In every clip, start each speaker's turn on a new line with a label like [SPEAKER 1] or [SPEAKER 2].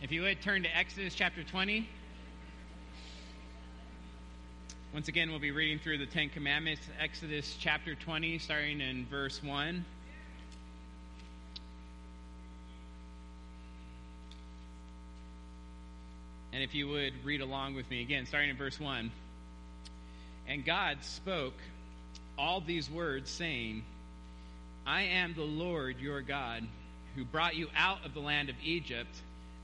[SPEAKER 1] If you would turn to Exodus chapter 20. Once again, we'll be reading through the Ten Commandments, Exodus chapter 20, starting in verse 1. And if you would read along with me again, starting in verse 1. And God spoke all these words, saying, I am the Lord your God, who brought you out of the land of Egypt,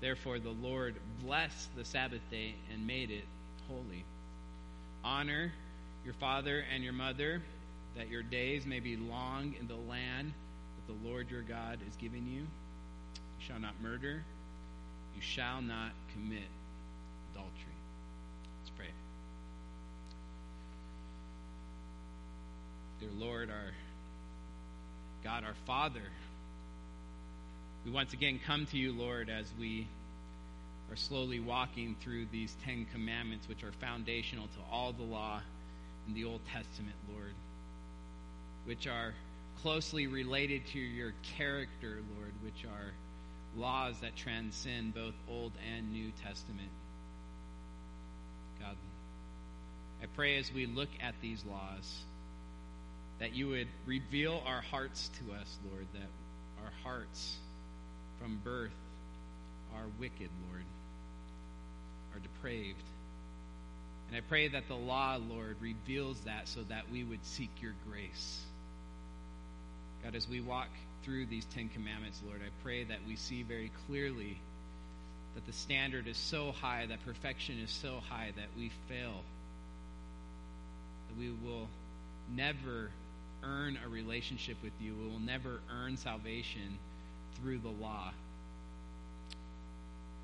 [SPEAKER 1] Therefore the Lord blessed the Sabbath day and made it holy. Honor your father and your mother, that your days may be long in the land that the Lord your God is giving you. You shall not murder. You shall not commit adultery. Let's pray. Dear Lord, our God, our Father, we once again come to you, Lord, as we are slowly walking through these Ten Commandments, which are foundational to all the law in the Old Testament, Lord, which are closely related to your character, Lord, which are laws that transcend both Old and New Testament. God, I pray as we look at these laws that you would reveal our hearts to us, Lord, that our hearts from birth are wicked, Lord, are depraved. And I pray that the law, Lord, reveals that so that we would seek your grace. God, as we walk through these Ten Commandments, Lord, I pray that we see very clearly that the standard is so high, that perfection is so high, that we fail. That we will never earn a relationship with you. We will never earn salvation through the law.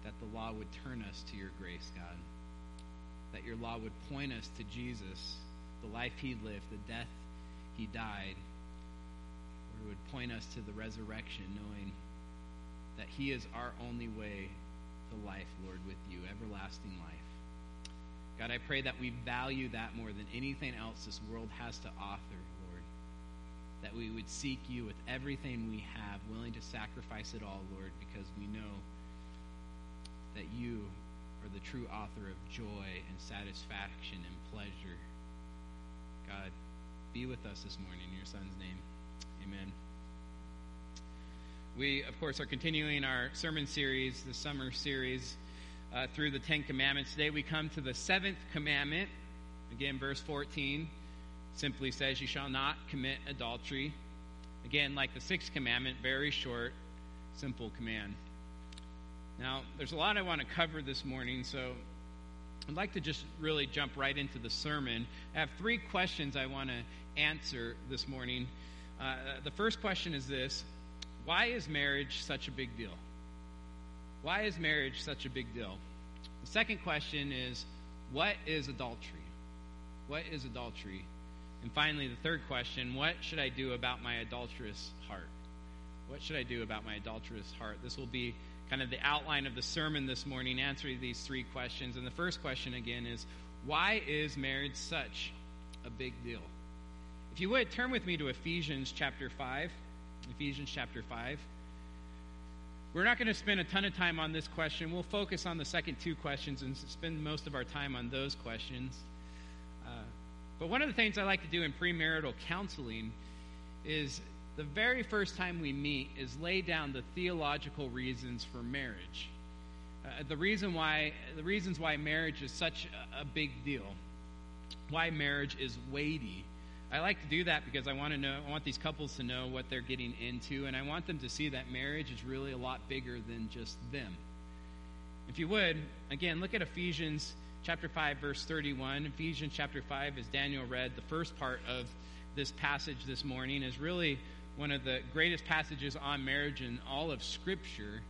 [SPEAKER 1] That the law would turn us to your grace, God. That your law would point us to Jesus, the life he lived, the death he died it would point us to the resurrection, knowing that He is our only way to life, Lord, with you, everlasting life. God, I pray that we value that more than anything else this world has to offer. That we would seek you with everything we have, willing to sacrifice it all, Lord, because we know that you are the true author of joy and satisfaction and pleasure. God, be with us this morning in your Son's name. Amen. We, of course, are continuing our sermon series, the summer series, uh, through the Ten Commandments. Today we come to the seventh commandment. Again, verse 14 simply says, You shall not commit adultery. Again, like the sixth commandment, very short, simple command. Now, there's a lot I want to cover this morning, so I'd like to just really jump right into the sermon. I have three questions I want to answer this morning. Uh, the first question is this Why is marriage such a big deal? Why is marriage such a big deal? The second question is What is adultery? What is adultery? And finally, the third question What should I do about my adulterous heart? What should I do about my adulterous heart? This will be kind of the outline of the sermon this morning, answering these three questions. And the first question, again, is Why is marriage such a big deal? If you would, turn with me to Ephesians chapter 5. Ephesians chapter 5. We're not going to spend a ton of time on this question. We'll focus on the second two questions and spend most of our time on those questions. But one of the things I like to do in premarital counseling is the very first time we meet is lay down the theological reasons for marriage. Uh, the reason why the reasons why marriage is such a, a big deal, why marriage is weighty. I like to do that because I want to know I want these couples to know what they're getting into and I want them to see that marriage is really a lot bigger than just them. If you would, again, look at Ephesians chapter 5 verse 31. Ephesians chapter 5 as Daniel read, the first part of this passage this morning is really one of the greatest passages on marriage in all of scripture.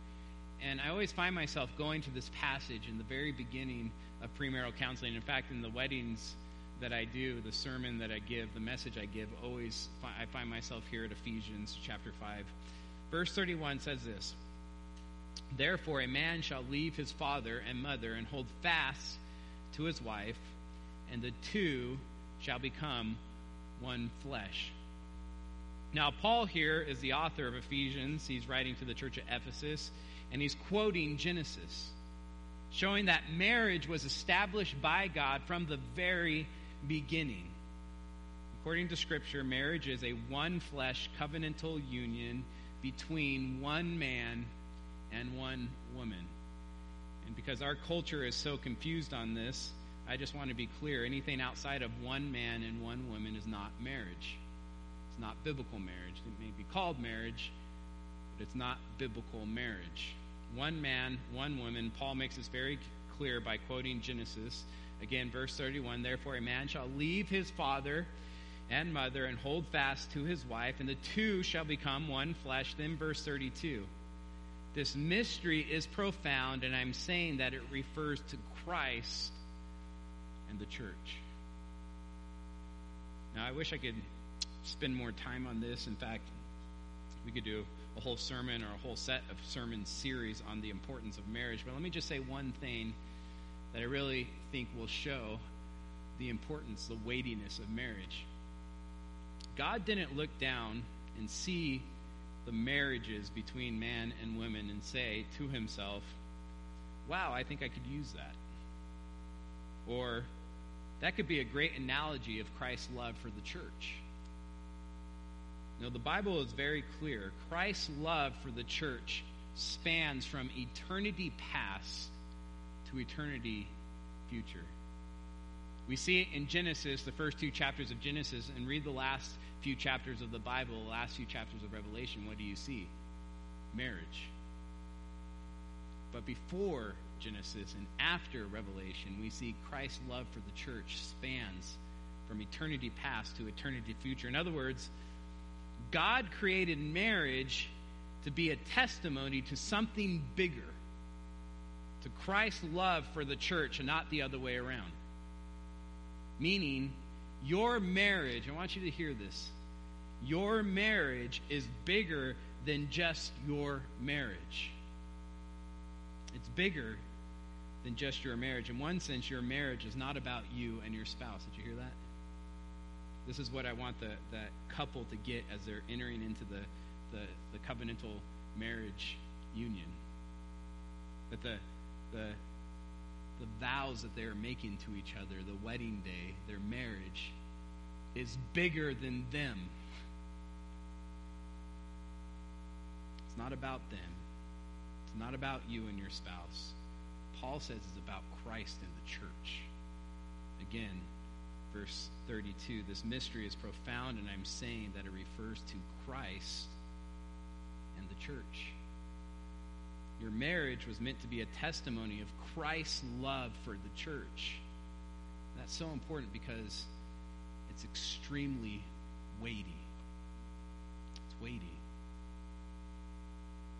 [SPEAKER 1] And I always find myself going to this passage in the very beginning of premarital counseling. In fact, in the weddings that I do, the sermon that I give, the message I give, always I find myself here at Ephesians chapter 5. Verse 31 says this Therefore, a man shall leave his father and mother and hold fast to his wife, and the two shall become one flesh. Now, Paul here is the author of Ephesians. He's writing to the church at Ephesus and he's quoting Genesis, showing that marriage was established by God from the very beginning. According to Scripture, marriage is a one flesh covenantal union between one man and one woman. And because our culture is so confused on this, I just want to be clear anything outside of one man and one woman is not marriage. It's not biblical marriage. It may be called marriage, but it's not biblical marriage one man, one woman. Paul makes this very clear by quoting Genesis. Again, verse 31 Therefore, a man shall leave his father and mother and hold fast to his wife, and the two shall become one flesh. Then, verse 32. This mystery is profound, and I'm saying that it refers to Christ and the church. Now, I wish I could spend more time on this. In fact, we could do a whole sermon or a whole set of sermon series on the importance of marriage. But let me just say one thing that I really think will show the importance, the weightiness of marriage. God didn't look down and see the marriages between man and women and say to himself, Wow, I think I could use that. Or, that could be a great analogy of Christ's love for the church. No, the Bible is very clear. Christ's love for the church spans from eternity past to eternity future. We see it in Genesis, the first two chapters of Genesis, and read the last few chapters of the Bible, the last few chapters of Revelation. What do you see? Marriage. But before Genesis and after Revelation, we see Christ's love for the church spans from eternity past to eternity future. In other words, God created marriage to be a testimony to something bigger, to Christ's love for the church and not the other way around. Meaning, your marriage, I want you to hear this, your marriage is bigger than just your marriage. It's bigger than just your marriage. In one sense, your marriage is not about you and your spouse. Did you hear that? This is what I want the, the couple to get as they're entering into the, the, the covenantal marriage union. That the, the, the vows that they are making to each other, the wedding day, their marriage, is bigger than them. It's not about them. It's not about you and your spouse. Paul says it's about Christ and the church. Again, verse 32. This mystery is profound, and I'm saying that it refers to Christ and the church. Your marriage was meant to be a testimony of Christ's love for the church. That's so important because it's extremely weighty. It's weighty.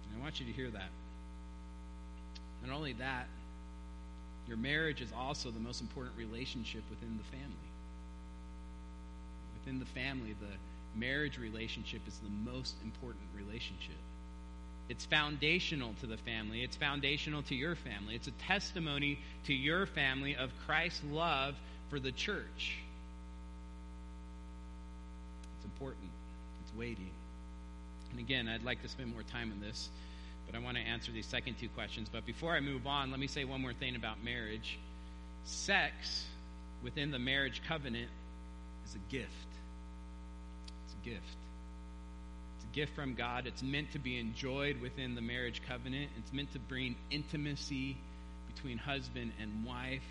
[SPEAKER 1] And I want you to hear that. Not only that, your marriage is also the most important relationship within the family within the family, the marriage relationship is the most important relationship. It's foundational to the family. It's foundational to your family. It's a testimony to your family of Christ's love for the church. It's important. It's weighty. And again, I'd like to spend more time on this, but I want to answer these second two questions. But before I move on, let me say one more thing about marriage. Sex within the marriage covenant is a gift. It's a gift. Gift from God. It's meant to be enjoyed within the marriage covenant. It's meant to bring intimacy between husband and wife,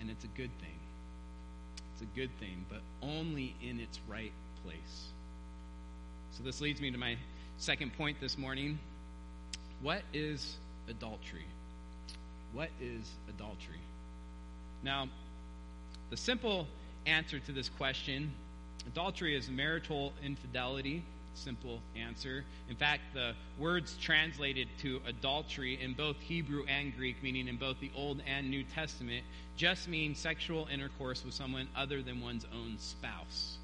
[SPEAKER 1] and it's a good thing. It's a good thing, but only in its right place. So this leads me to my second point this morning. What is adultery? What is adultery? Now, the simple answer to this question adultery is marital infidelity. Simple answer. In fact, the words translated to adultery in both Hebrew and Greek, meaning in both the Old and New Testament, just mean sexual intercourse with someone other than one's own spouse.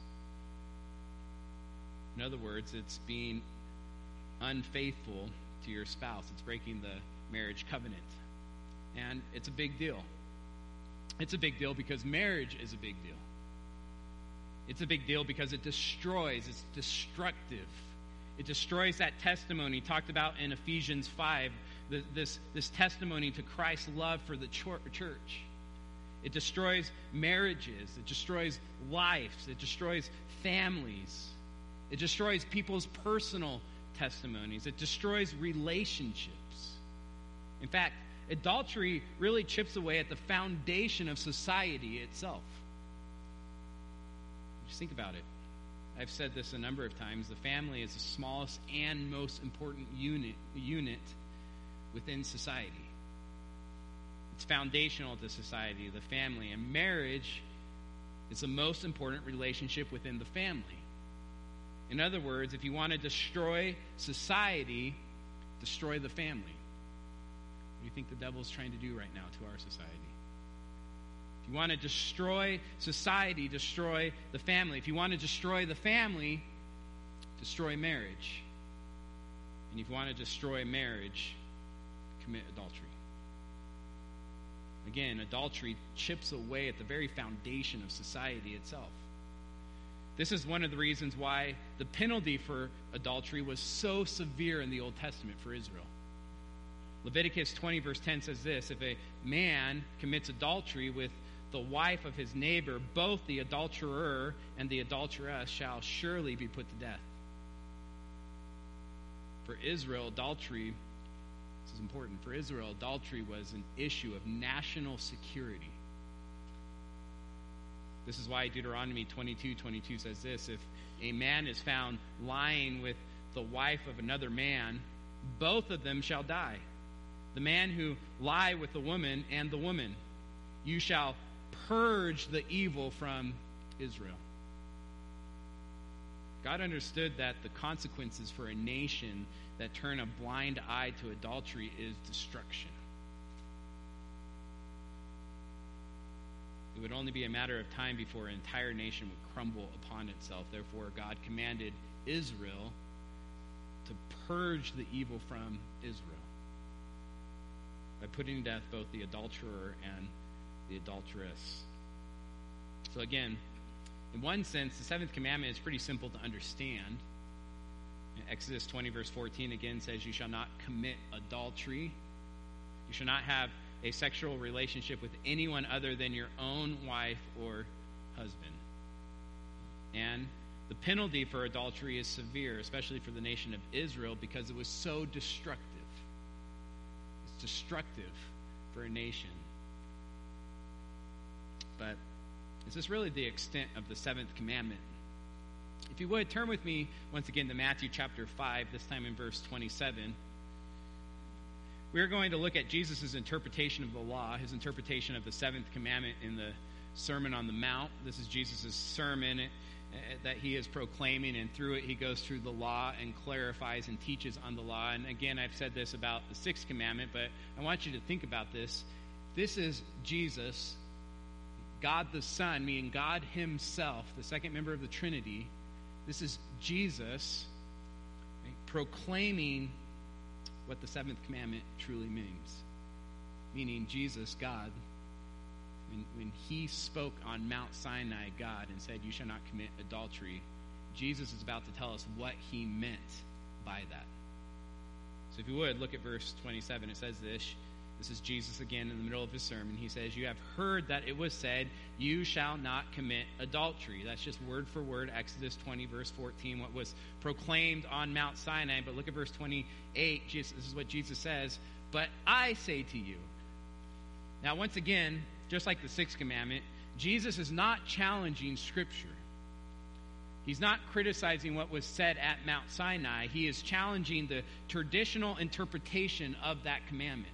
[SPEAKER 1] In other words, it's being unfaithful to your spouse, it's breaking the marriage covenant. And it's a big deal. It's a big deal because marriage is a big deal. It's a big deal because it destroys, it's destructive. It destroys that testimony talked about in Ephesians 5, this, this testimony to Christ's love for the church. It destroys marriages, it destroys lives, it destroys families, it destroys people's personal testimonies, it destroys relationships. In fact, adultery really chips away at the foundation of society itself. Think about it. I've said this a number of times. The family is the smallest and most important unit, unit within society. It's foundational to society, the family. And marriage is the most important relationship within the family. In other words, if you want to destroy society, destroy the family. What do you think the devil is trying to do right now to our society? If you want to destroy society, destroy the family. If you want to destroy the family, destroy marriage. And if you want to destroy marriage, commit adultery. Again, adultery chips away at the very foundation of society itself. This is one of the reasons why the penalty for adultery was so severe in the Old Testament for Israel. Leviticus 20, verse 10 says this If a man commits adultery with the wife of his neighbor, both the adulterer and the adulteress shall surely be put to death. For Israel, adultery, this is important, for Israel, adultery was an issue of national security. This is why Deuteronomy 22 22 says this If a man is found lying with the wife of another man, both of them shall die. The man who lie with the woman and the woman. You shall purge the evil from Israel. God understood that the consequences for a nation that turn a blind eye to adultery is destruction. It would only be a matter of time before an entire nation would crumble upon itself. Therefore, God commanded Israel to purge the evil from Israel by putting to death both the adulterer and the adulteress. So, again, in one sense, the seventh commandment is pretty simple to understand. Exodus 20, verse 14 again says, You shall not commit adultery. You shall not have a sexual relationship with anyone other than your own wife or husband. And the penalty for adultery is severe, especially for the nation of Israel, because it was so destructive. It's destructive for a nation. But is this really the extent of the seventh commandment? If you would, turn with me once again to Matthew chapter 5, this time in verse 27. We're going to look at Jesus' interpretation of the law, his interpretation of the seventh commandment in the Sermon on the Mount. This is Jesus' sermon eh, that he is proclaiming, and through it, he goes through the law and clarifies and teaches on the law. And again, I've said this about the sixth commandment, but I want you to think about this. This is Jesus God the Son, meaning God Himself, the second member of the Trinity, this is Jesus right, proclaiming what the seventh commandment truly means. Meaning, Jesus, God, when, when He spoke on Mount Sinai, God, and said, You shall not commit adultery, Jesus is about to tell us what he meant by that. So if you would, look at verse 27. It says this. This is Jesus again in the middle of his sermon. He says, You have heard that it was said, You shall not commit adultery. That's just word for word, Exodus 20, verse 14, what was proclaimed on Mount Sinai. But look at verse 28. Jesus, this is what Jesus says, But I say to you. Now, once again, just like the sixth commandment, Jesus is not challenging Scripture. He's not criticizing what was said at Mount Sinai. He is challenging the traditional interpretation of that commandment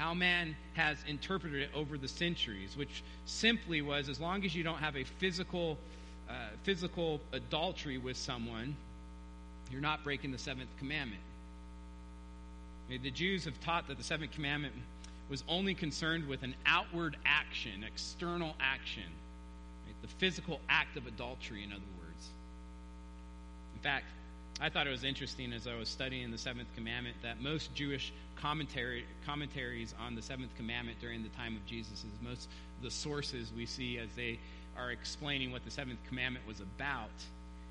[SPEAKER 1] how man has interpreted it over the centuries, which simply was as long as you don't have a physical, uh, physical adultery with someone, you're not breaking the seventh commandment. The Jews have taught that the seventh commandment was only concerned with an outward action, external action, right? the physical act of adultery, in other words. In fact, I thought it was interesting as I was studying the seventh commandment that most Jewish commentary, commentaries on the seventh commandment during the time of Jesus, is most the sources we see as they are explaining what the seventh commandment was about,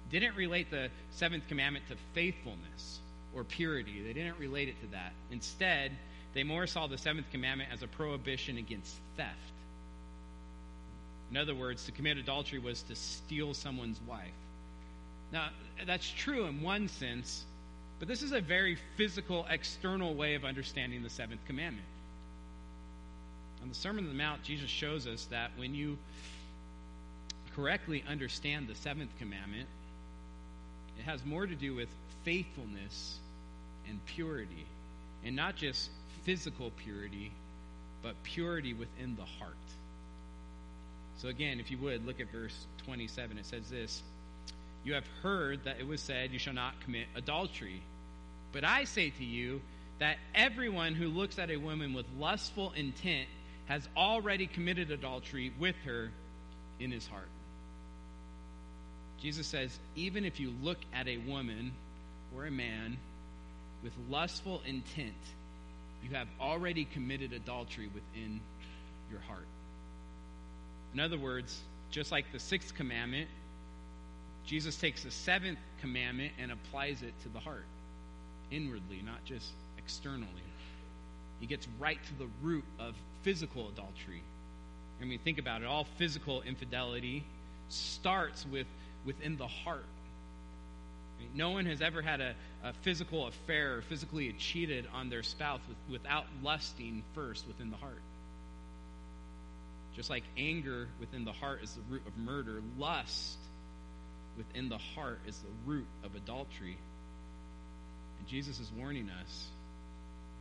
[SPEAKER 1] didn't relate the seventh commandment to faithfulness or purity. They didn't relate it to that. Instead, they more saw the seventh commandment as a prohibition against theft. In other words, to commit adultery was to steal someone's wife. Now, that's true in one sense, but this is a very physical, external way of understanding the seventh commandment. On the Sermon on the Mount, Jesus shows us that when you correctly understand the seventh commandment, it has more to do with faithfulness and purity. And not just physical purity, but purity within the heart. So, again, if you would, look at verse 27. It says this you have heard that it was said, You shall not commit adultery. But I say to you that everyone who looks at a woman with lustful intent has already committed adultery with her in his heart. Jesus says, even if you look at a woman or a man with lustful intent, you have already committed adultery within your heart. In other words, just like the sixth commandment, Jesus takes the seventh commandment and applies it to the heart, inwardly, not just externally. He gets right to the root of physical adultery. I mean, think about it. All physical infidelity starts with within the heart. I mean, no one has ever had a, a physical affair or physically cheated on their spouse with, without lusting first within the heart. Just like anger within the heart is the root of murder, lust within the heart is the root of adultery. And Jesus is warning us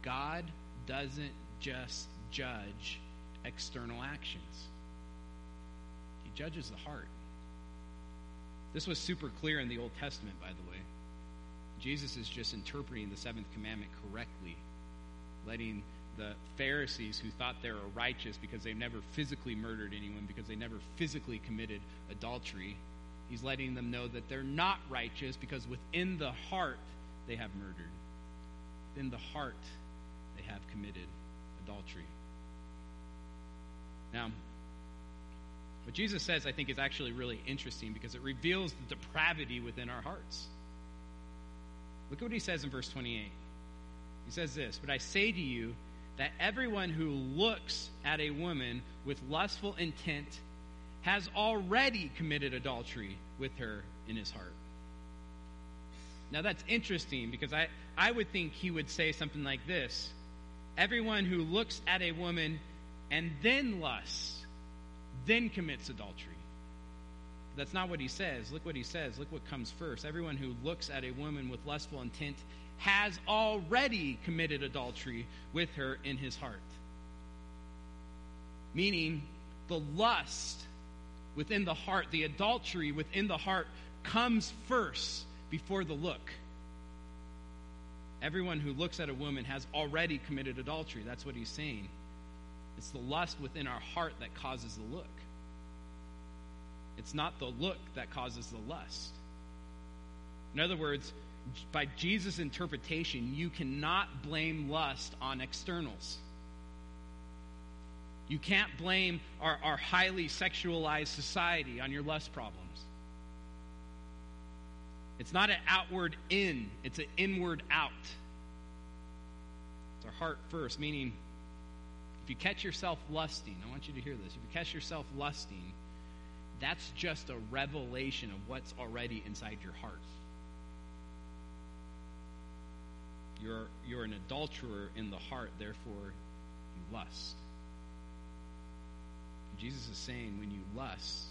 [SPEAKER 1] God doesn't just judge external actions, He judges the heart. This was super clear in the Old Testament, by the way. Jesus is just interpreting the seventh commandment correctly, letting the Pharisees who thought they were righteous because they never physically murdered anyone, because they never physically committed adultery, He's letting them know that they're not righteous because within the heart they have murdered. Within the heart they have committed adultery. Now, what Jesus says, I think, is actually really interesting because it reveals the depravity within our hearts. Look at what he says in verse 28. He says this But I say to you that everyone who looks at a woman with lustful intent has already committed adultery with her in his heart. Now that's interesting because I, I would think he would say something like this Everyone who looks at a woman and then lusts, then commits adultery. That's not what he says. Look what he says. Look what comes first. Everyone who looks at a woman with lustful intent has already committed adultery with her in his heart. Meaning, the lust within the heart, the adultery within the heart comes first before the look. Everyone who looks at a woman has already committed adultery. That's what he's saying. It's the lust within our heart that causes the look. It's not the look that causes the lust. In other words, by Jesus' interpretation, you cannot blame lust on externals. You can't blame our, our highly sexualized society on your lust problems. It's not an outward in, it's an inward out. It's our heart first, meaning if you catch yourself lusting, I want you to hear this. If you catch yourself lusting, that's just a revelation of what's already inside your heart. You're, you're an adulterer in the heart, therefore you lust. Jesus is saying when you lust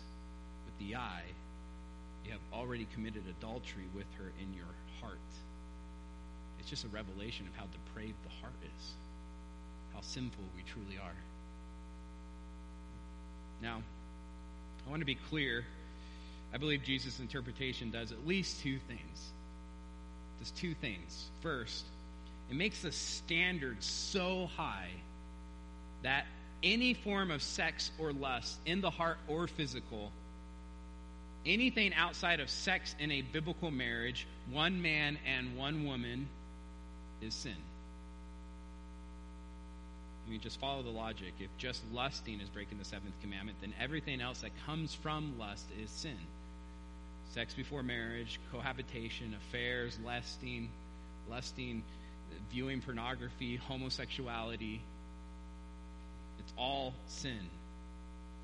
[SPEAKER 1] with the eye, you have already committed adultery with her in your heart. It's just a revelation of how depraved the heart is, how sinful we truly are. Now, I want to be clear. I believe Jesus' interpretation does at least two things. Does two things. First, it makes the standard so high that any form of sex or lust in the heart or physical, anything outside of sex in a biblical marriage, one man and one woman, is sin. I mean, just follow the logic. If just lusting is breaking the seventh commandment, then everything else that comes from lust is sin. Sex before marriage, cohabitation, affairs, lusting, lusting, viewing pornography, homosexuality, it's all sin.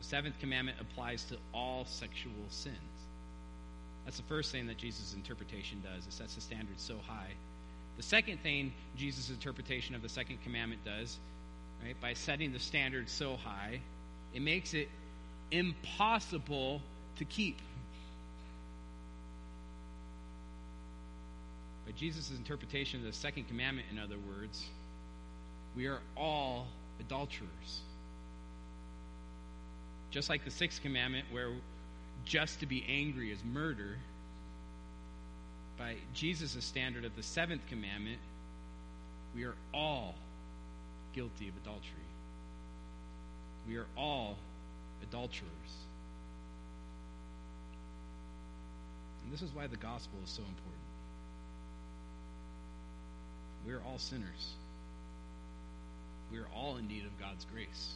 [SPEAKER 1] The seventh commandment applies to all sexual sins. That's the first thing that Jesus' interpretation does. It sets the standard so high. The second thing Jesus' interpretation of the second commandment does, right, by setting the standard so high, it makes it impossible to keep. By Jesus' interpretation of the second commandment, in other words, we are all adulterers. Just like the sixth commandment, where just to be angry is murder, by Jesus' standard of the seventh commandment, we are all guilty of adultery. We are all adulterers. And this is why the gospel is so important. We are all sinners. We are all in need of God's grace.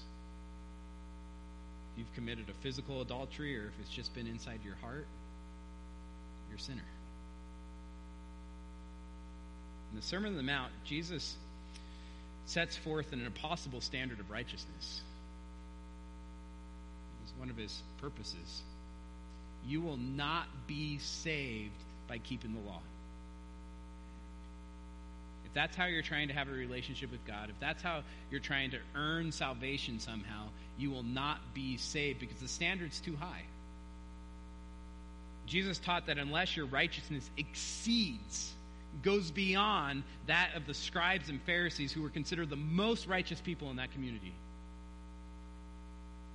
[SPEAKER 1] You've committed a physical adultery or if it's just been inside your heart, you're a sinner. In the Sermon on the Mount, Jesus sets forth an impossible standard of righteousness. It's one of his purposes. You will not be saved by keeping the law that's how you're trying to have a relationship with God, if that's how you're trying to earn salvation somehow, you will not be saved because the standard's too high. Jesus taught that unless your righteousness exceeds, goes beyond that of the scribes and Pharisees who were considered the most righteous people in that community,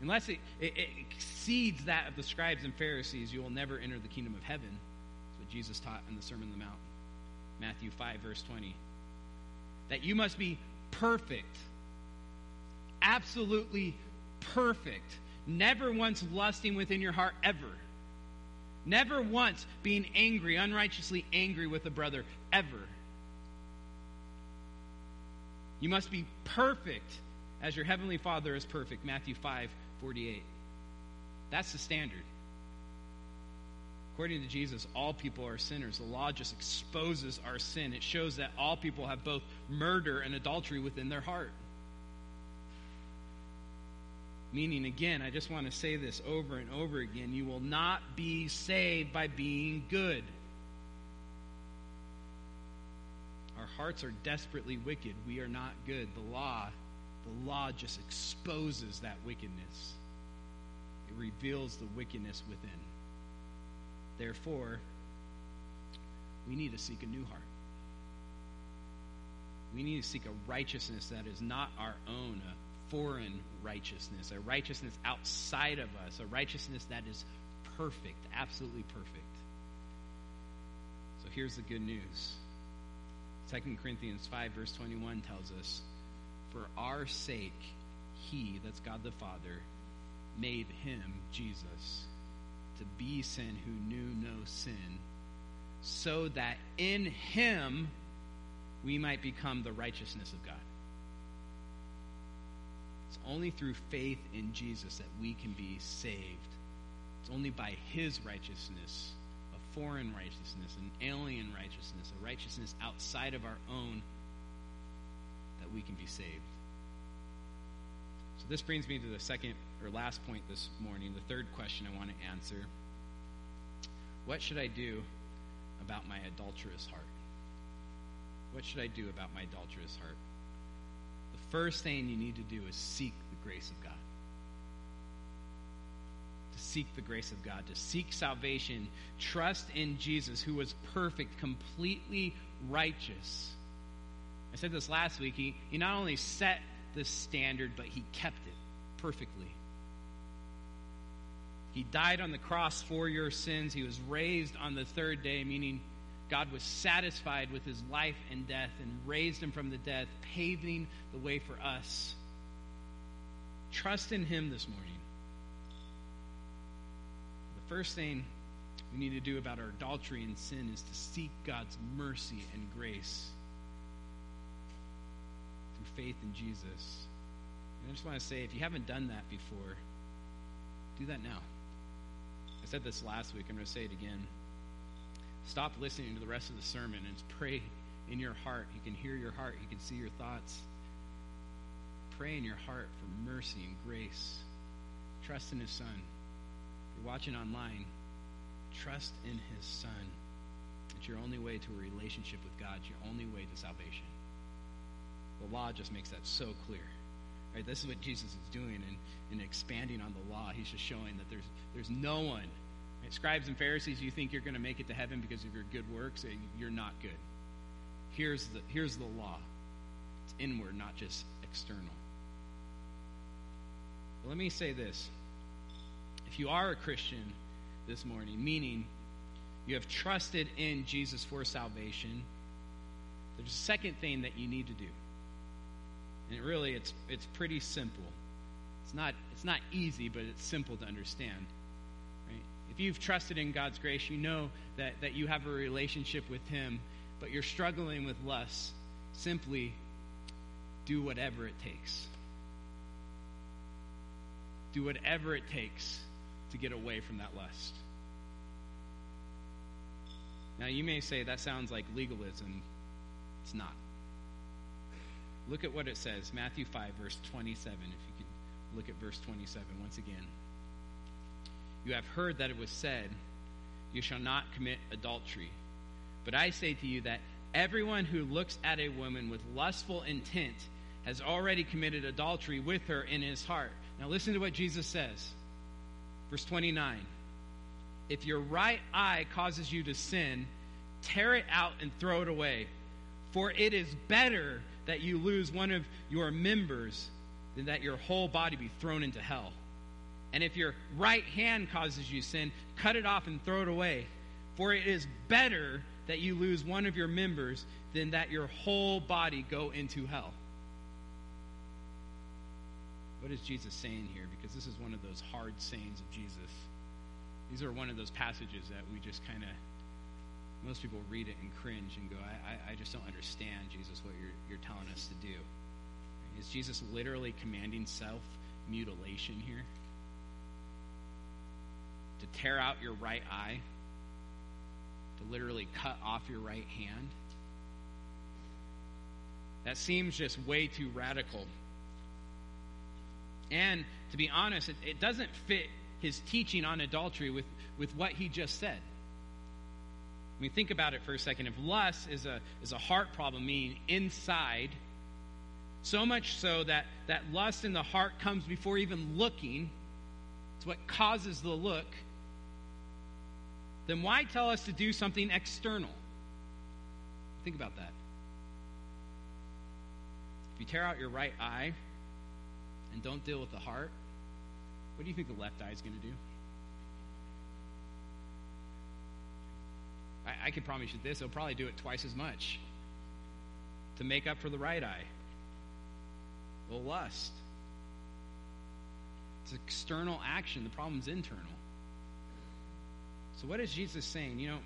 [SPEAKER 1] unless it, it, it exceeds that of the scribes and Pharisees, you will never enter the kingdom of heaven. That's what Jesus taught in the Sermon on the Mount. Matthew 5, verse 20 that you must be perfect. Absolutely perfect. Never once lusting within your heart, ever. Never once being angry, unrighteously angry with a brother, ever. You must be perfect as your heavenly Father is perfect. Matthew 5 48. That's the standard. According to Jesus, all people are sinners. The law just exposes our sin. It shows that all people have both murder and adultery within their heart. Meaning, again, I just want to say this over and over again you will not be saved by being good. Our hearts are desperately wicked. We are not good. The law, the law just exposes that wickedness. It reveals the wickedness within. Therefore, we need to seek a new heart. We need to seek a righteousness that is not our own, a foreign righteousness, a righteousness outside of us, a righteousness that is perfect, absolutely perfect. So here's the good news 2 Corinthians 5, verse 21 tells us, For our sake, he, that's God the Father, made him, Jesus to be sin who knew no sin, so that in him we might become the righteousness of God. It's only through faith in Jesus that we can be saved. It's only by his righteousness a foreign righteousness, an alien righteousness, a righteousness outside of our own that we can be saved. So this brings me to the second or last point this morning, the third question I want to answer. What should I do about my adulterous heart? What should I do about my adulterous heart? The first thing you need to do is seek the grace of God. To seek the grace of God, to seek salvation, trust in Jesus, who was perfect, completely righteous. I said this last week. He, he not only set the standard, but he kept it perfectly. He died on the cross for your sins. He was raised on the third day, meaning God was satisfied with his life and death and raised him from the dead, paving the way for us. Trust in him this morning. The first thing we need to do about our adultery and sin is to seek God's mercy and grace through faith in Jesus. And I just want to say if you haven't done that before, do that now. I said this last week, I'm going to say it again. Stop listening to the rest of the sermon and pray in your heart. You can hear your heart, you can see your thoughts. Pray in your heart for mercy and grace. Trust in His Son. If you're watching online, trust in His Son. It's your only way to a relationship with God, it's your only way to salvation. The law just makes that so clear. Right? This is what Jesus is doing in, in expanding on the law. He's just showing that there's, there's no one. Scribes and Pharisees, you think you're going to make it to heaven because of your good works. Eh, you're not good. Here's the, here's the law it's inward, not just external. But let me say this. If you are a Christian this morning, meaning you have trusted in Jesus for salvation, there's a second thing that you need to do. And really it's it's pretty simple. It's not it's not easy, but it's simple to understand. You've trusted in God's grace, you know that, that you have a relationship with Him, but you're struggling with lust, simply do whatever it takes. Do whatever it takes to get away from that lust. Now, you may say that sounds like legalism. It's not. Look at what it says Matthew 5, verse 27. If you could look at verse 27 once again. You have heard that it was said, You shall not commit adultery. But I say to you that everyone who looks at a woman with lustful intent has already committed adultery with her in his heart. Now listen to what Jesus says. Verse 29. If your right eye causes you to sin, tear it out and throw it away. For it is better that you lose one of your members than that your whole body be thrown into hell. And if your right hand causes you sin, cut it off and throw it away. For it is better that you lose one of your members than that your whole body go into hell. What is Jesus saying here? Because this is one of those hard sayings of Jesus. These are one of those passages that we just kind of most people read it and cringe and go, I, I, just don't understand, Jesus, what you're, you're telling us to do. Is Jesus literally commanding self mutilation here? To tear out your right eye? To literally cut off your right hand? That seems just way too radical. And to be honest, it, it doesn't fit his teaching on adultery with, with what he just said. I mean, think about it for a second. If lust is a, is a heart problem, meaning inside, so much so that, that lust in the heart comes before even looking, it's what causes the look, then why tell us to do something external? Think about that. If you tear out your right eye and don't deal with the heart, what do you think the left eye is going to do? I, I can promise you this, he'll probably do it twice as much to make up for the right eye. The lust. It's external action. The problem's internal. So, what is Jesus saying? You know,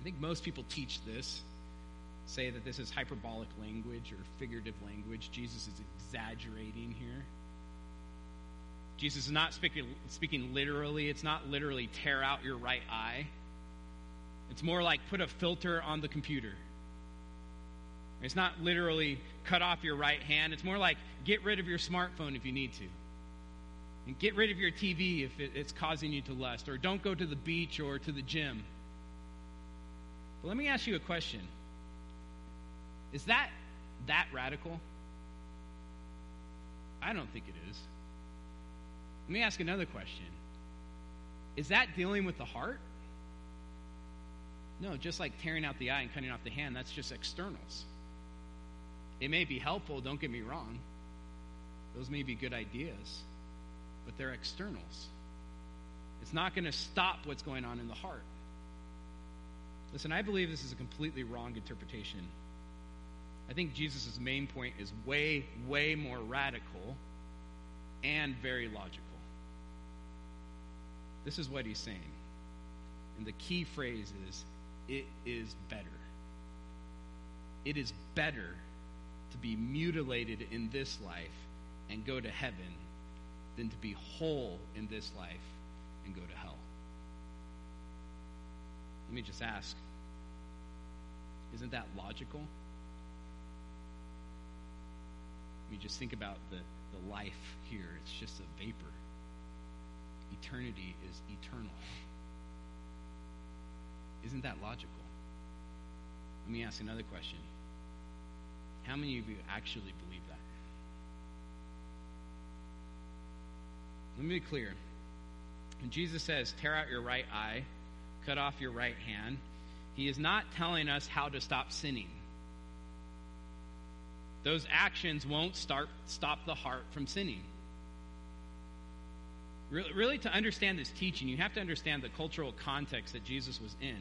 [SPEAKER 1] I think most people teach this, say that this is hyperbolic language or figurative language. Jesus is exaggerating here. Jesus is not speaking, speaking literally. It's not literally tear out your right eye. It's more like put a filter on the computer. It's not literally cut off your right hand. It's more like get rid of your smartphone if you need to. And get rid of your TV if it's causing you to lust. Or don't go to the beach or to the gym. But let me ask you a question Is that that radical? I don't think it is. Let me ask another question Is that dealing with the heart? No, just like tearing out the eye and cutting off the hand, that's just externals. It may be helpful, don't get me wrong. Those may be good ideas, but they're externals. It's not going to stop what's going on in the heart. Listen, I believe this is a completely wrong interpretation. I think Jesus' main point is way, way more radical and very logical. This is what he's saying. And the key phrase is it is better. It is better to be mutilated in this life and go to heaven than to be whole in this life and go to hell. Let me just ask isn't that logical? I mean, just think about the, the life here. It's just a vapor. Eternity is eternal. Isn't that logical? Let me ask another question. How many of you actually believe that? Let me be clear. When Jesus says, tear out your right eye, cut off your right hand, he is not telling us how to stop sinning. Those actions won't start, stop the heart from sinning. Really, really, to understand this teaching, you have to understand the cultural context that Jesus was in.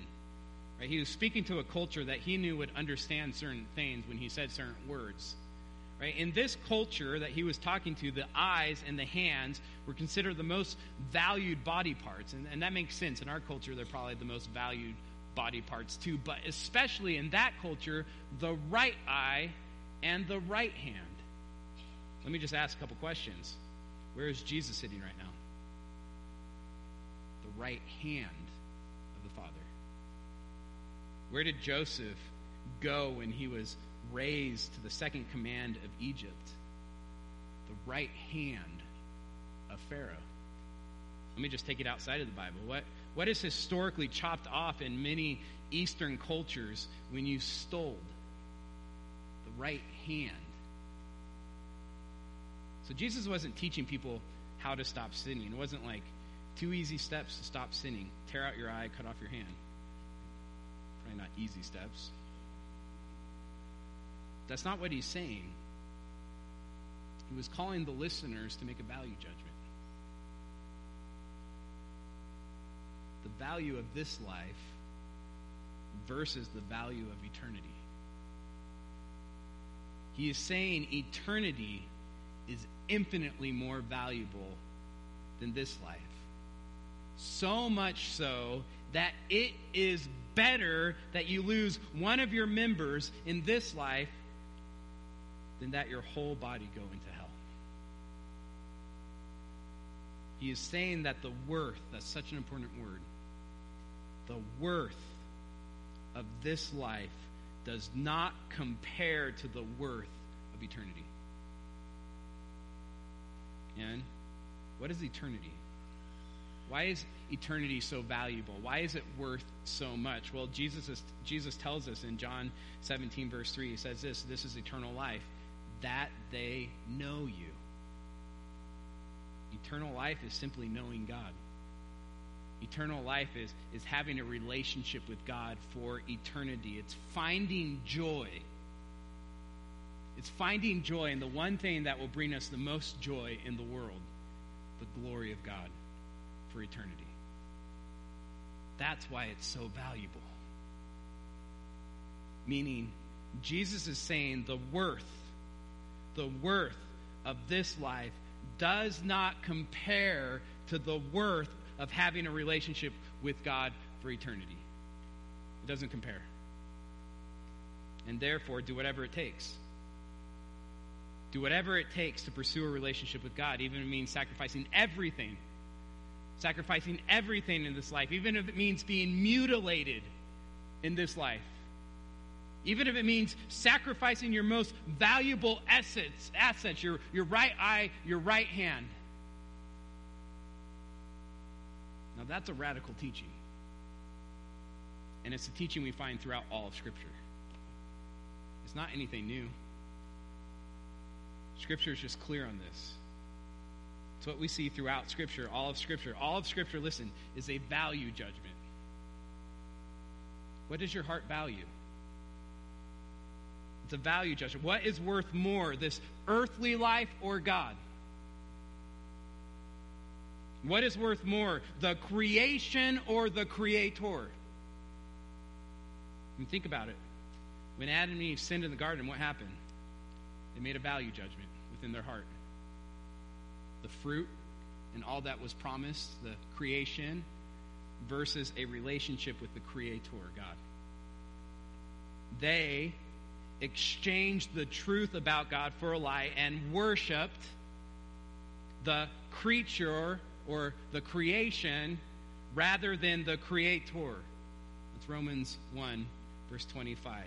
[SPEAKER 1] Right? He was speaking to a culture that he knew would understand certain things when he said certain words. Right? In this culture that he was talking to, the eyes and the hands were considered the most valued body parts. And, and that makes sense. In our culture, they're probably the most valued body parts too. But especially in that culture, the right eye and the right hand. Let me just ask a couple questions. Where is Jesus sitting right now? The right hand of the Father. where did Joseph go when he was raised to the second command of Egypt? The right hand of Pharaoh. Let me just take it outside of the Bible. What, what is historically chopped off in many Eastern cultures when you stole? The right hand. So Jesus wasn't teaching people how to stop sinning. It wasn't like two easy steps to stop sinning tear out your eye, cut off your hand Probably not easy steps. That's not what he's saying. He was calling the listeners to make a value judgment. The value of this life versus the value of eternity. He is saying eternity is infinitely more valuable than this life. So much so that it is better that you lose one of your members in this life than that your whole body go into hell. He is saying that the worth, that's such an important word, the worth of this life does not compare to the worth of eternity. And what is eternity? Why is eternity so valuable? Why is it worth so much? Well, Jesus, is, Jesus tells us in John 17, verse 3, he says this this is eternal life, that they know you. Eternal life is simply knowing God. Eternal life is, is having a relationship with God for eternity. It's finding joy. It's finding joy in the one thing that will bring us the most joy in the world the glory of God for eternity. That's why it's so valuable. Meaning, Jesus is saying the worth, the worth of this life does not compare to the worth of having a relationship with God for eternity. It doesn't compare. And therefore, do whatever it takes. Do whatever it takes to pursue a relationship with God, even if it means sacrificing everything sacrificing everything in this life, even if it means being mutilated in this life. Even if it means sacrificing your most valuable assets, assets your, your right eye, your right hand. Now, that's a radical teaching. And it's a teaching we find throughout all of Scripture. It's not anything new. Scripture is just clear on this. It's what we see throughout Scripture, all of Scripture. All of Scripture, listen, is a value judgment. What does your heart value? It's a value judgment. What is worth more, this earthly life or God? What is worth more, the creation or the creator? Think about it. When Adam and Eve sinned in the garden, what happened? They made a value judgment within their heart. The fruit and all that was promised, the creation, versus a relationship with the Creator, God. They exchanged the truth about God for a lie and worshiped the creature or the creation rather than the Creator. That's Romans 1, verse 25.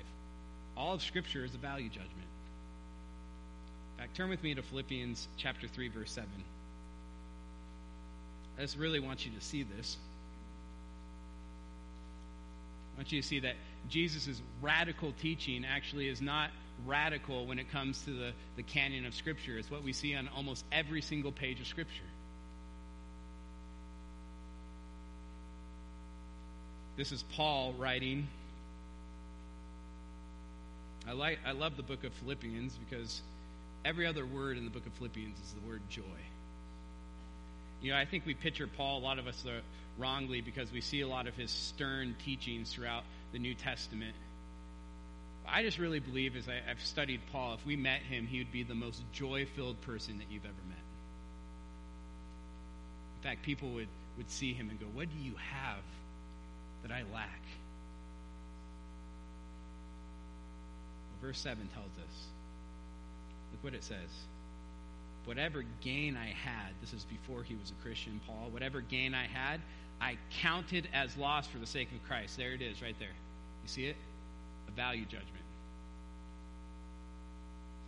[SPEAKER 1] All of Scripture is a value judgment. In fact, turn with me to Philippians chapter 3, verse 7. I just really want you to see this. Want you to see that Jesus' radical teaching actually is not radical when it comes to the, the canon of Scripture. It's what we see on almost every single page of Scripture. This is Paul writing I like I love the book of Philippians because every other word in the book of Philippians is the word joy. You know, I think we picture Paul, a lot of us, wrongly because we see a lot of his stern teachings throughout the New Testament. I just really believe, as I, have studied Paul, if we met him, he would be the most joy filled person that you've ever met. In fact, people would, would see him and go, What do you have that I lack? verse 7 tells us. Look what it says. Whatever gain I had, this is before he was a Christian, Paul, whatever gain I had, I counted as loss for the sake of Christ. There it is, right there. You see it? A value judgment.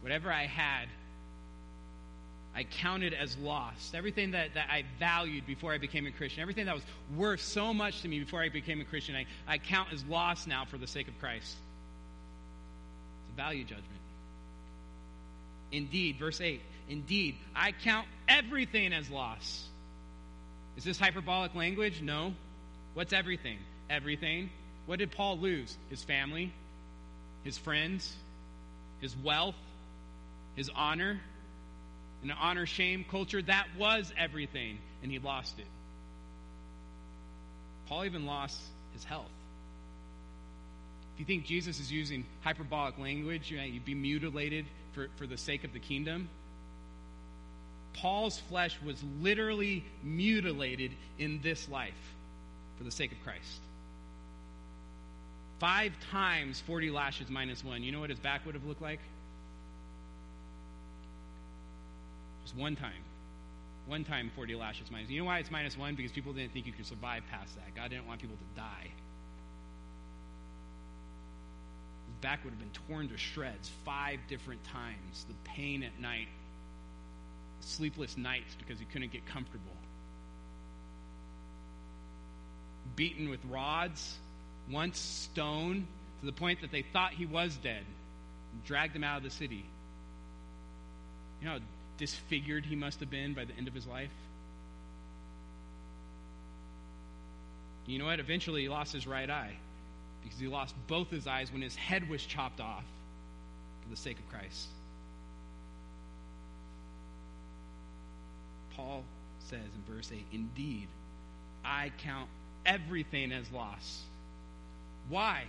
[SPEAKER 1] Whatever I had, I counted as lost. Everything that, that I valued before I became a Christian, everything that was worth so much to me before I became a Christian, I, I count as lost now for the sake of Christ It's a value judgment. Indeed, verse 8, indeed, I count everything as loss. Is this hyperbolic language? No. What's everything? Everything. What did Paul lose? His family, his friends, his wealth, his honor. In an honor shame culture, that was everything, and he lost it. Paul even lost his health. If you think Jesus is using hyperbolic language, you know, you'd be mutilated for, for the sake of the kingdom. Paul's flesh was literally mutilated in this life for the sake of Christ. Five times 40 lashes minus one. You know what his back would have looked like? Just one time. One time 40 lashes minus. You know why it's minus one? Because people didn't think you could survive past that. God didn't want people to die. His back would have been torn to shreds five different times. The pain at night, sleepless nights because he couldn't get comfortable. Beaten with rods, once stoned to the point that they thought he was dead, dragged him out of the city. You know how disfigured he must have been by the end of his life? You know what? Eventually, he lost his right eye because he lost both his eyes when his head was chopped off for the sake of Christ. Paul says in verse 8, Indeed, I count everything as loss. Why?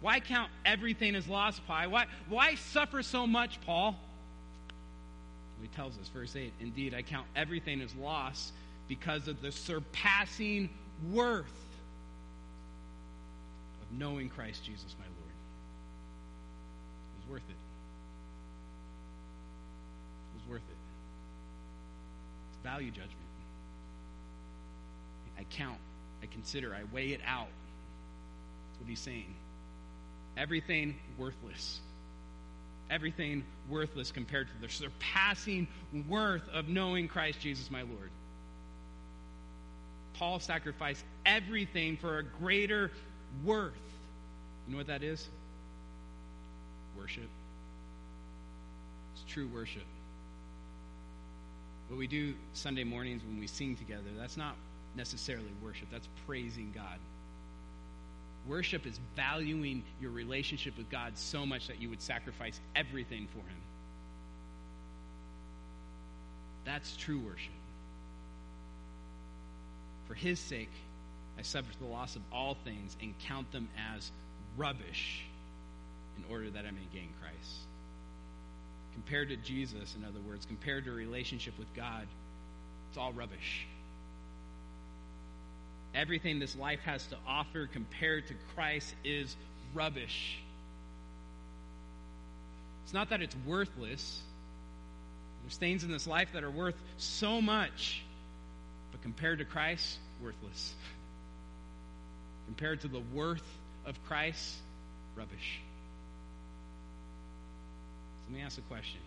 [SPEAKER 1] Why count everything as loss, Paul? Why, why suffer so much, Paul? He tells us, verse 8, Indeed, I count everything as loss because of the surpassing worth of knowing Christ Jesus my Lord. It was worth it. It was worth it. It's value judgment. I count, I consider, I weigh it out. That's what he's saying. Everything worthless. Everything worthless compared to the surpassing worth of knowing Christ Jesus my Lord. Paul sacrificed everything for a greater worth. You know what that is? Worship. It's true worship. What we do Sunday mornings when we sing together, that's not necessarily worship, that's praising God. Worship is valuing your relationship with God so much that you would sacrifice everything for Him. That's true worship. For His sake, I suffer the loss of all things and count them as rubbish in order that I may gain Christ. Compared to Jesus, in other words, compared to a relationship with God, it's all rubbish. Everything this life has to offer compared to Christ is rubbish. It's not that it's worthless. There's things in this life that are worth so much, but compared to Christ, worthless. Compared to the worth of Christ, rubbish. So let me ask a question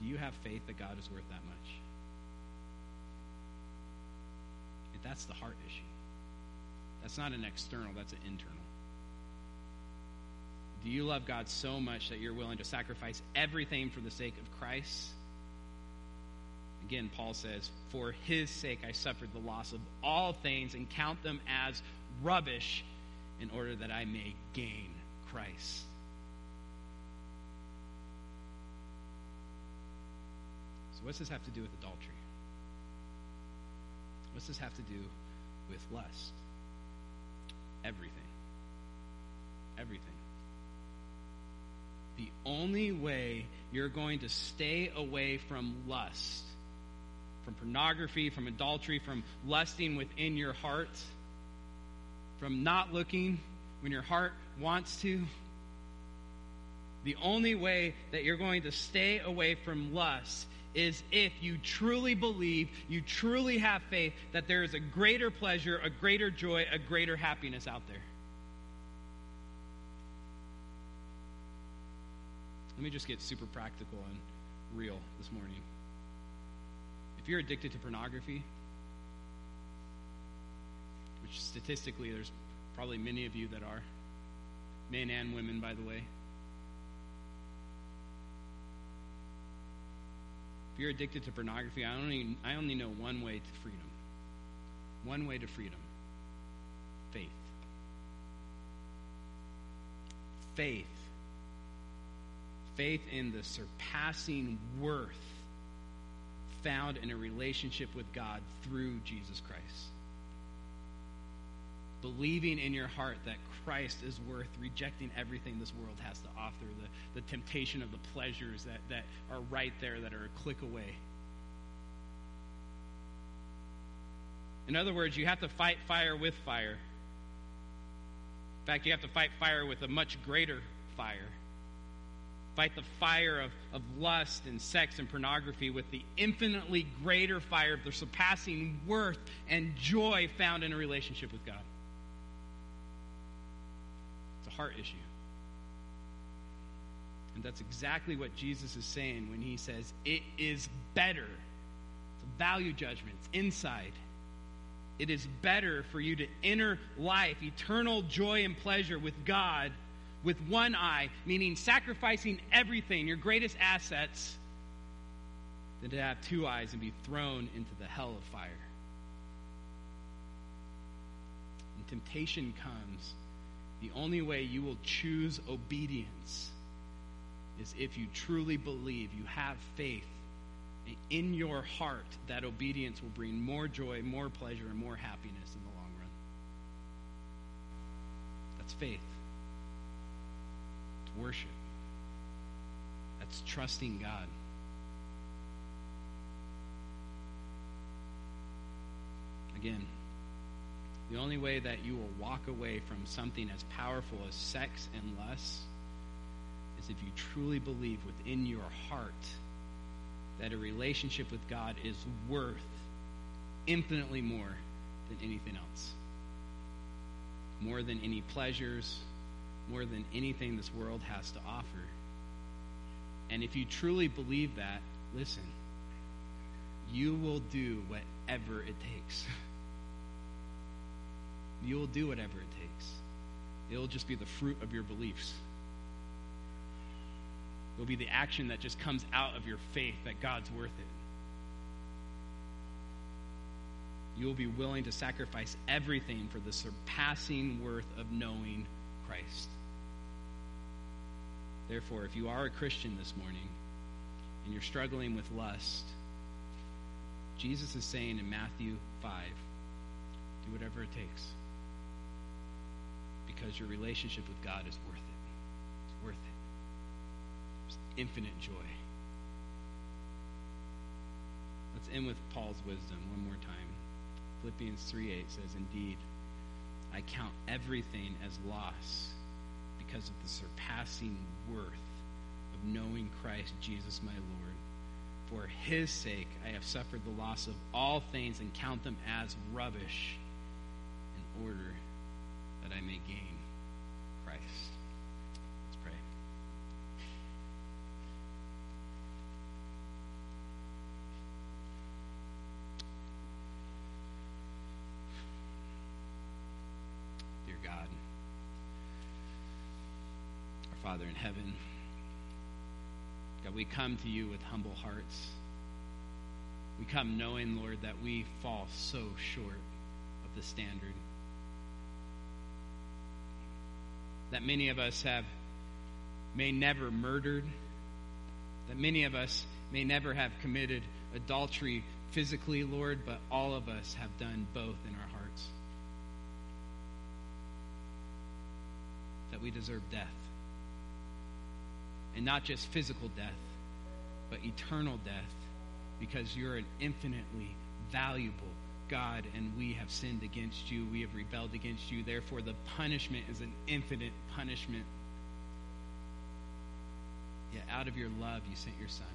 [SPEAKER 1] Do you have faith that God is worth that much? If That's the heart issue. That's not an external, that's an internal. Do you love God so much that you're willing to sacrifice everything for the sake of Christ? Again, Paul says, For his sake I suffered the loss of all things and count them as rubbish in order that I may gain Christ. What's this have to do with adultery? What's this have to do with lust? Everything. Everything. The only way you're going to stay away from lust, from pornography, from adultery, from lusting within your heart, from not looking when your heart wants to, the only way that you're going to stay away from lust is if you truly believe, you truly have faith that there is a greater pleasure, a greater joy, a greater happiness out there. Let me just get super practical and real this morning. If you're addicted to pornography, which statistically there's probably many of you that are, men and women, by the way. If you're addicted to pornography, I only, I only know one way to freedom. One way to freedom faith. Faith. Faith in the surpassing worth found in a relationship with God through Jesus Christ believing in your heart that Christ is worth rejecting everything this world has to offer, the, the temptation of the pleasures that, that are right there, that are a click away. In other words, you have to fight fire with fire. In fact, you have to fight fire with a much greater fire. Fight the fire of, of lust and sex and pornography with the infinitely greater fire of the surpassing worth and joy found in a relationship with God heart issue. And that's exactly what Jesus is saying when he says, It is better. It's a value judgment, it's inside. It is better for you to enter life, eternal joy and pleasure with God with one eye, meaning sacrificing everything, your greatest assets, than to have two eyes and be thrown into the hell of fire. And temptation comes the only way you will choose obedience is if you truly believe, you have faith in your heart that obedience will bring more joy, more pleasure, and more happiness in the long run. That's faith. It's worship. That's trusting God. Again, the only way that you will walk away from something as powerful as sex and lust is if you truly believe within your heart that a relationship with God is worth infinitely more than anything else. more than any pleasures, more than anything this world has to offer. And if you truly believe that, listen, you will do whatever it takes. You will do whatever it takes. It'll just be the fruit of your beliefs. It'll be the action that just comes out of your faith that God's worth it. You will be willing to sacrifice everything for the surpassing worth of knowing Christ. Therefore, if you are a Christian this morning and you're struggling with lust, Jesus is saying in Matthew 5 do whatever it takes because your relationship with God is worth it. It's worth it. There's infinite joy. Let's end with Paul's wisdom one more time. Philippians 3 8 says, Indeed, I count everything as loss because of the surpassing worth of knowing Christ Jesus my Lord. For his sake I have suffered the loss of all things and count them as rubbish in order that I may gain Christ. Let's pray. Dear God, our Father in heaven, God, we come to you with humble hearts. We come knowing, Lord, that we fall so short of the standard. That many of us have may never murdered, that many of us may never have committed adultery physically, Lord, but all of us have done both in our hearts. That we deserve death. And not just physical death, but eternal death, because you're an infinitely valuable God and we have sinned against you. We have rebelled against you. Therefore, the punishment is an infinite punishment. Yet, out of your love, you sent your Son,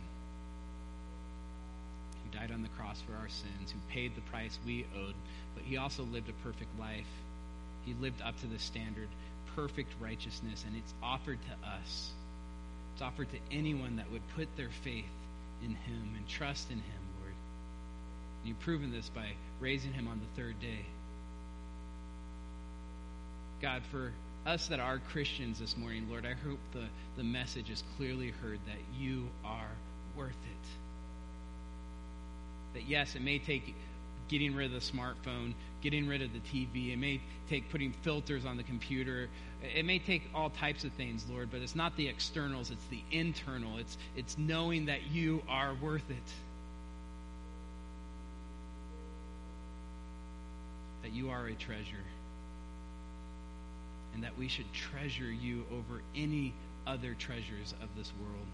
[SPEAKER 1] who died on the cross for our sins, who paid the price we owed, but he also lived a perfect life. He lived up to the standard, perfect righteousness, and it's offered to us. It's offered to anyone that would put their faith in him and trust in him. And you've proven this by raising him on the third day. God, for us that are Christians this morning, Lord, I hope the, the message is clearly heard that you are worth it. That yes, it may take getting rid of the smartphone, getting rid of the TV, it may take putting filters on the computer, it may take all types of things, Lord, but it's not the externals, it's the internal. It's, it's knowing that you are worth it. That you are a treasure. And that we should treasure you over any other treasures of this world.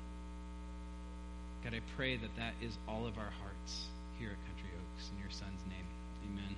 [SPEAKER 1] God, I pray that that is all of our hearts here at Country Oaks. In your son's name, amen.